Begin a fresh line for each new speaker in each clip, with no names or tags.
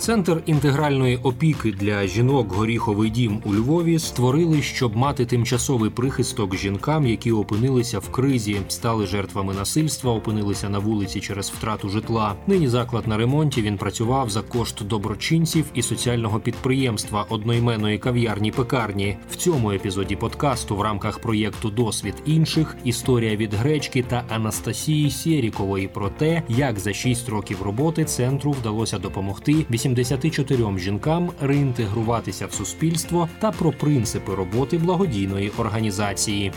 Центр інтегральної опіки для жінок Горіховий дім у Львові створили, щоб мати тимчасовий прихисток жінкам, які опинилися в кризі, стали жертвами насильства, опинилися на вулиці через втрату житла. Нині заклад на ремонті він працював за кошт доброчинців і соціального підприємства одноіменної кав'ярні пекарні. В цьому епізоді подкасту в рамках проєкту Досвід інших історія від гречки та Анастасії Сєрікової про те, як за шість років роботи центру вдалося допомогти 84 жінкам реінтегруватися в суспільство та про принципи роботи благодійної організації.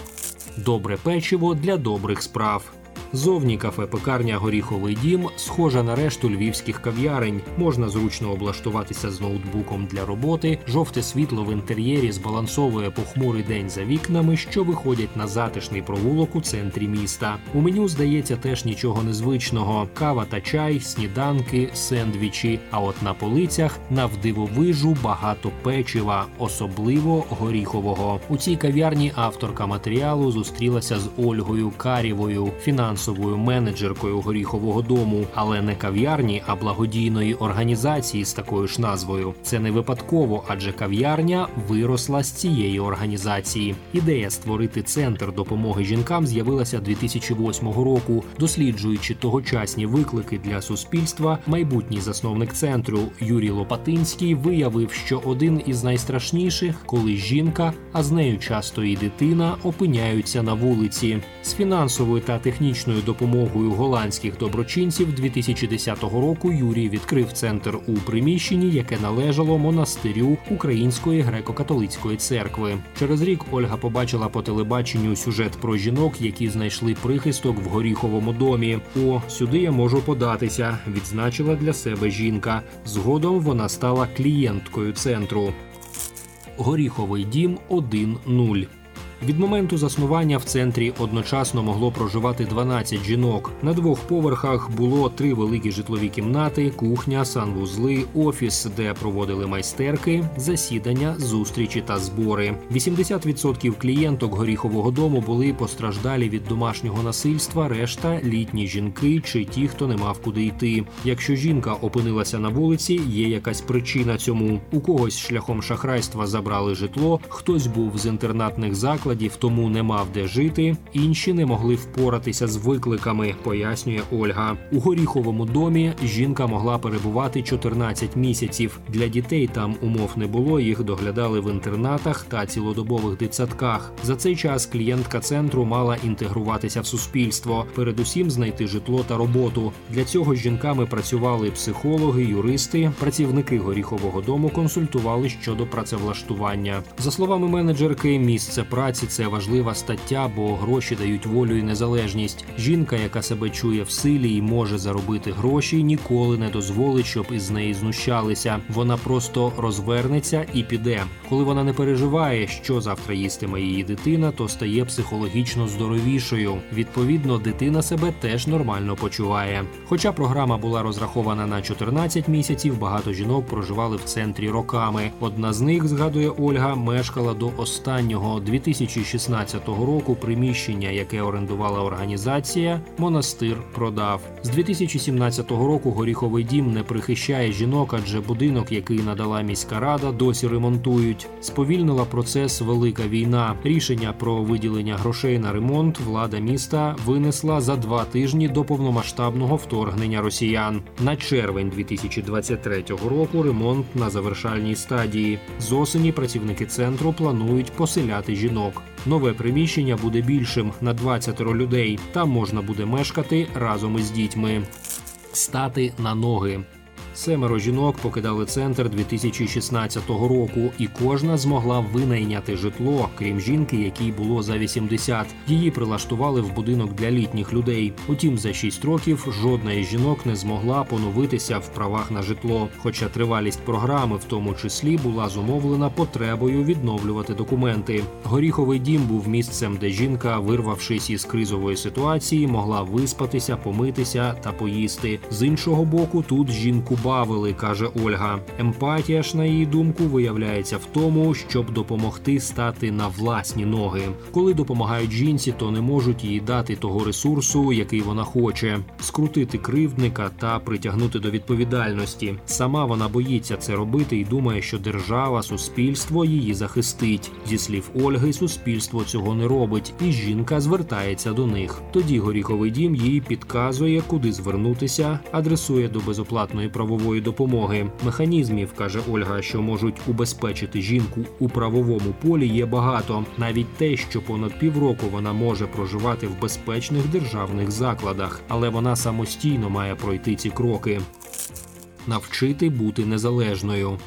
Добре печиво для добрих справ. Зовні кафе-пекарня Горіховий дім схожа на решту львівських кав'ярень. Можна зручно облаштуватися з ноутбуком для роботи. Жовте світло в інтер'єрі збалансовує похмурий день за вікнами, що виходять на затишний провулок у центрі міста. У меню здається теж нічого незвичного: кава та чай, сніданки, сендвічі. А от на полицях навдивовижу багато печива, особливо горіхового. У цій кав'ярні авторка матеріалу зустрілася з Ольгою Карєвою. Фінанс фінансовою менеджеркою горіхового дому, але не кав'ярні, а благодійної організації з такою ж назвою. Це не випадково, адже кав'ярня виросла з цієї організації. Ідея створити центр допомоги жінкам з'явилася 2008 року, досліджуючи тогочасні виклики для суспільства. Майбутній засновник центру Юрій Лопатинський виявив, що один із найстрашніших, коли жінка, а з нею часто і дитина, опиняються на вулиці з фінансовою та технічною технічною допомогою голландських доброчинців 2010 року Юрій відкрив центр у приміщенні, яке належало монастирю Української греко-католицької церкви. Через рік Ольга побачила по телебаченню сюжет про жінок, які знайшли прихисток в горіховому домі. О, сюди я можу податися. Відзначила для себе жінка. Згодом вона стала клієнткою центру. Горіховий дім 1.0 від моменту заснування в центрі одночасно могло проживати 12 жінок. На двох поверхах було три великі житлові кімнати, кухня, санвузли, офіс, де проводили майстерки, засідання, зустрічі та збори. 80% клієнток горіхового дому були постраждалі від домашнього насильства, решта літні жінки чи ті, хто не мав куди йти. Якщо жінка опинилася на вулиці, є якась причина цьому. У когось шляхом шахрайства забрали житло, хтось був з інтернатних закладів закладів, тому не мав де жити. Інші не могли впоратися з викликами, пояснює Ольга. У горіховому домі жінка могла перебувати 14 місяців. Для дітей там умов не було. Їх доглядали в інтернатах та цілодобових дитсадках. За цей час клієнтка центру мала інтегруватися в суспільство, передусім знайти житло та роботу. Для цього з жінками працювали психологи, юристи, працівники горіхового дому консультували щодо працевлаштування. За словами менеджерки, місце праці праці це важлива стаття, бо гроші дають волю і незалежність. Жінка, яка себе чує в силі і може заробити гроші, ніколи не дозволить, щоб із неї знущалися. Вона просто розвернеться і піде. Коли вона не переживає, що завтра їстиме її дитина, то стає психологічно здоровішою. Відповідно, дитина себе теж нормально почуває. Хоча програма була розрахована на 14 місяців, багато жінок проживали в центрі роками. Одна з них згадує Ольга, мешкала до останнього 2000 2016 року приміщення, яке орендувала організація, монастир продав. З 2017 року горіховий дім не прихищає жінок, адже будинок, який надала міська рада, досі ремонтують. Сповільнила процес велика війна. Рішення про виділення грошей на ремонт влада міста винесла за два тижні до повномасштабного вторгнення росіян. На червень 2023 року ремонт на завершальній стадії. З осені працівники центру планують поселяти жінок. Нове приміщення буде більшим на 20 людей. Там можна буде мешкати разом із дітьми. Стати на ноги. Семеро жінок покидали центр 2016 року, і кожна змогла винайняти житло, крім жінки, якій було за 80. Її прилаштували в будинок для літніх людей. Утім, за 6 років жодна із жінок не змогла поновитися в правах на житло. Хоча тривалість програми, в тому числі, була зумовлена потребою відновлювати документи. Горіховий дім був місцем, де жінка, вирвавшись із кризової ситуації, могла виспатися, помитися та поїсти. З іншого боку, тут жінку позбавили, каже Ольга. Емпатія ж на її думку виявляється в тому, щоб допомогти стати на власні ноги. Коли допомагають жінці, то не можуть їй дати того ресурсу, який вона хоче, скрутити кривдника та притягнути до відповідальності. Сама вона боїться це робити і думає, що держава, суспільство її захистить. Зі слів Ольги, суспільство цього не робить, і жінка звертається до них. Тоді горіховий дім їй підказує, куди звернутися, адресує до безоплатної правової допомоги. Механізмів каже Ольга, що можуть убезпечити жінку у правовому полі. Є багато, навіть те, що понад півроку вона може проживати в безпечних державних закладах, але вона самостійно має пройти ці кроки. Навчити бути незалежною.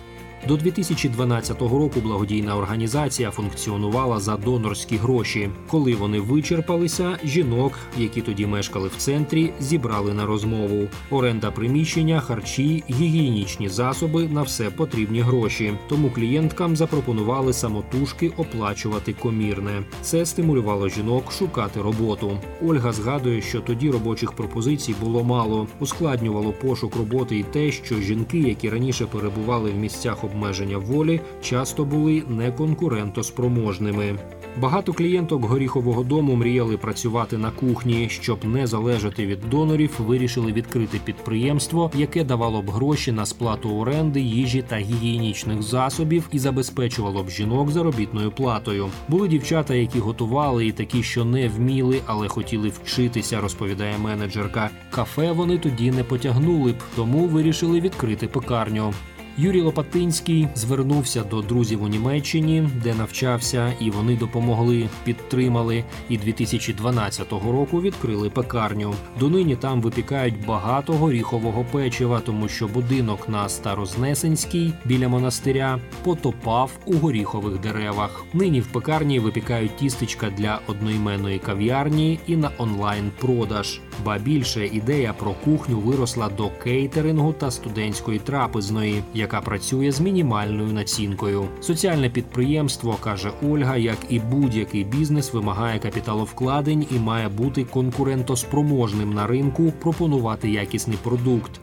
До 2012 року благодійна організація функціонувала за донорські гроші. Коли вони вичерпалися, жінок, які тоді мешкали в центрі, зібрали на розмову. Оренда приміщення, харчі, гігієнічні засоби на все потрібні гроші. Тому клієнткам запропонували самотужки оплачувати комірне. Це стимулювало жінок шукати роботу. Ольга згадує, що тоді робочих пропозицій було мало. Ускладнювало пошук роботи і те, що жінки, які раніше перебували в місцях обмеження волі часто були неконкурентоспроможними. Багато клієнток горіхового дому мріяли працювати на кухні, щоб не залежати від донорів, вирішили відкрити підприємство, яке давало б гроші на сплату оренди, їжі та гігієнічних засобів і забезпечувало б жінок заробітною платою. Були дівчата, які готували, і такі, що не вміли, але хотіли вчитися, розповідає менеджерка. Кафе вони тоді не потягнули б, тому вирішили відкрити пекарню. Юрій Лопатинський звернувся до друзів у Німеччині, де навчався, і вони допомогли, підтримали. І 2012 року відкрили пекарню. Донині там випікають багато горіхового печива, тому що будинок на Старознесенській біля монастиря потопав у горіхових деревах. Нині в пекарні випікають тістечка для одноіменної кав'ярні і на онлайн продаж. Ба більше ідея про кухню виросла до кейтерингу та студентської трапезної яка працює з мінімальною націнкою. Соціальне підприємство каже Ольга, як і будь-який бізнес вимагає капіталовкладень і має бути конкурентоспроможним на ринку, пропонувати якісний продукт.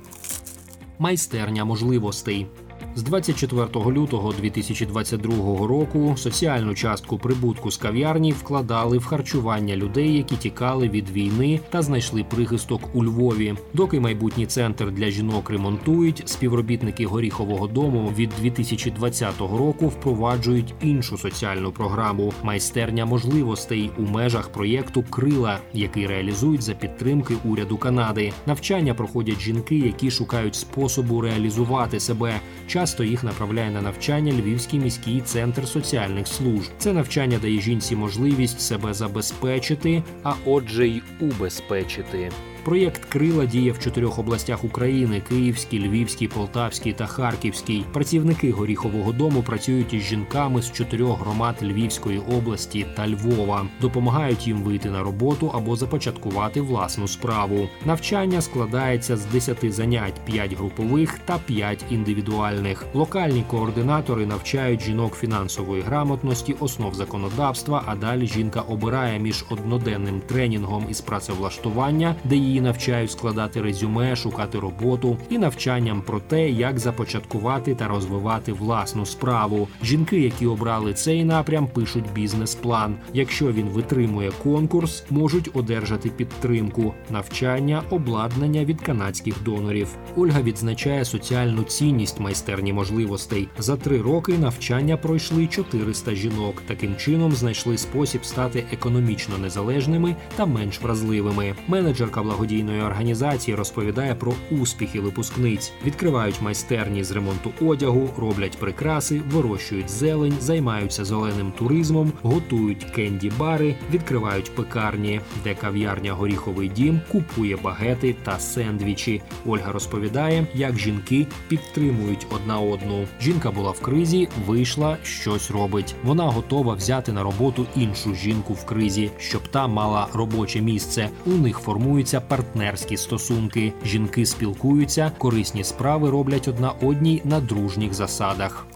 Майстерня можливостей. З 24 лютого 2022 року соціальну частку прибутку з кав'ярні вкладали в харчування людей, які тікали від війни та знайшли прихисток у Львові. Доки майбутній центр для жінок ремонтують, співробітники горіхового дому від 2020 року впроваджують іншу соціальну програму майстерня можливостей у межах проєкту Крила, який реалізують за підтримки уряду Канади. Навчання проходять жінки, які шукають способу реалізувати себе. Часто їх направляє на навчання Львівський міський центр соціальних служб. Це навчання дає жінці можливість себе забезпечити, а отже, й убезпечити. Проєкт Крила діє в чотирьох областях України: Київській, Львівській, Полтавській та Харківській. Працівники горіхового дому працюють із жінками з чотирьох громад Львівської області та Львова, допомагають їм вийти на роботу або започаткувати власну справу. Навчання складається з 10 занять: 5 групових та 5 індивідуальних. Локальні координатори навчають жінок фінансової грамотності, основ законодавства. А далі жінка обирає між одноденним тренінгом із працевлаштування, де її навчають складати резюме, шукати роботу і навчанням про те, як започаткувати та розвивати власну справу. Жінки, які обрали цей напрям, пишуть бізнес-план. Якщо він витримує конкурс, можуть одержати підтримку, навчання, обладнання від канадських донорів. Ольга відзначає соціальну цінність майстерні можливостей. За три роки навчання пройшли 400 жінок. Таким чином знайшли спосіб стати економічно незалежними та менш вразливими. Менеджерка благодійної організації розповідає про успіхи випускниць, відкривають майстерні з ремонту одягу, роблять прикраси, вирощують зелень, займаються зеленим туризмом, готують кенді-бари, відкривають пекарні, де кав'ярня Горіховий дім купує багети та сендвічі. Ольга розповідає, як жінки підтримують одна одну. Жінка була в кризі, вийшла, щось робить. Вона готова взяти на роботу іншу жінку в кризі, щоб та мала робоче місце. У них формуються партнерські стосунки. Жінки спілкуються, корисні справи роблять одна одній на дружніх засадах.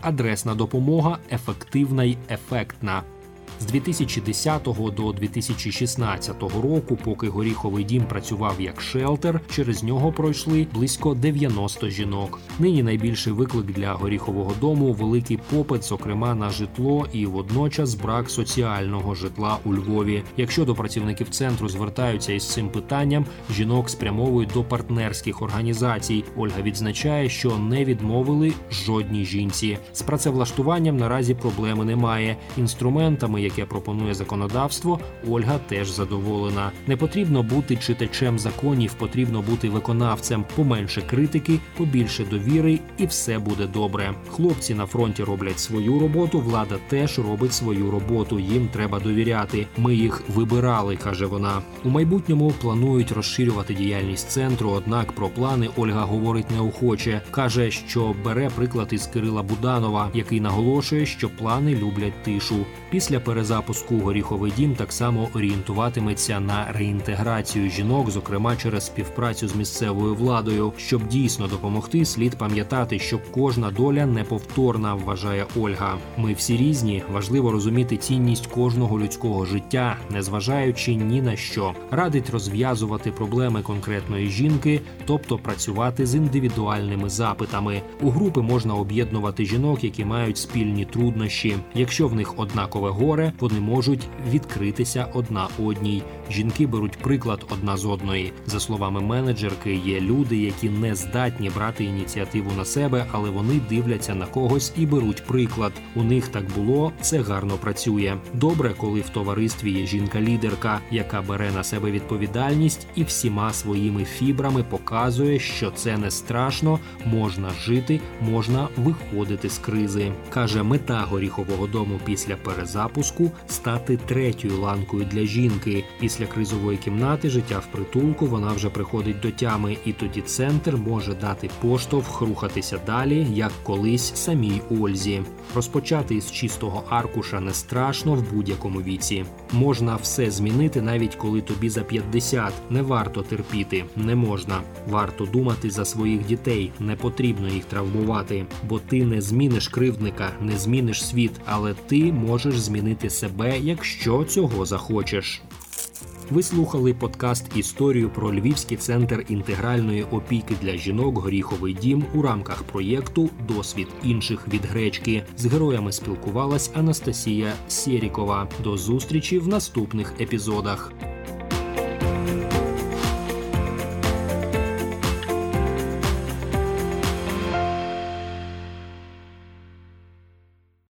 Адресна допомога ефективна й ефектна. З 2010 до 2016 року, поки горіховий дім працював як шелтер, через нього пройшли близько 90 жінок. Нині найбільший виклик для горіхового дому великий попит, зокрема на житло, і водночас брак соціального житла у Львові. Якщо до працівників центру звертаються із цим питанням, жінок спрямовують до партнерських організацій. Ольга відзначає, що не відмовили жодній жінці. З працевлаштуванням наразі проблеми немає. Інструментами, яке пропонує законодавство, Ольга теж задоволена. Не потрібно бути читачем законів, потрібно бути виконавцем. Поменше критики, побільше довіри, і все буде добре. Хлопці на фронті роблять свою роботу. Влада теж робить свою роботу. Їм треба довіряти. Ми їх вибирали, каже вона. У майбутньому планують розширювати діяльність центру. Однак про плани Ольга говорить неохоче. каже, що бере приклад із Кирила Буданова, який наголошує, що плани люблять тишу. Після перезапуску горіховий дім так само орієнтуватиметься на реінтеграцію жінок, зокрема через співпрацю з місцевою владою. Щоб дійсно допомогти, слід пам'ятати, що кожна доля неповторна, вважає Ольга. Ми всі різні. Важливо розуміти цінність кожного людського життя, незважаючи ні на що. Радить розв'язувати проблеми конкретної жінки, тобто працювати з індивідуальними запитами. У групи можна об'єднувати жінок, які мають спільні труднощі. Якщо в них однакове горе, вони можуть відкритися одна одній. Жінки беруть приклад одна з одної. За словами менеджерки, є люди, які не здатні брати ініціативу на себе, але вони дивляться на когось і беруть приклад. У них так було, це гарно працює. Добре, коли в товаристві є жінка-лідерка, яка бере на себе відповідальність і всіма своїми фібрами показує, що це не страшно, можна жити, можна виходити з кризи. каже мета горіхового дому після перезапуску стати третьою ланкою для жінки. Після кризової кімнати життя в притулку вона вже приходить до тями, і тоді центр може дати поштовх рухатися далі, як колись самій Ользі. Розпочати із чистого аркуша не страшно в будь-якому віці. Можна все змінити, навіть коли тобі за 50. Не варто терпіти, не можна. Варто думати за своїх дітей, не потрібно їх травмувати, бо ти не зміниш кривдника, не зміниш світ, але ти можеш змінити себе, якщо цього захочеш. Ви слухали подкаст Історію про Львівський центр інтегральної опіки для жінок Горіховий дім у рамках проєкту Досвід інших від гречки. З героями спілкувалась Анастасія Сєрікова. До зустрічі в наступних епізодах.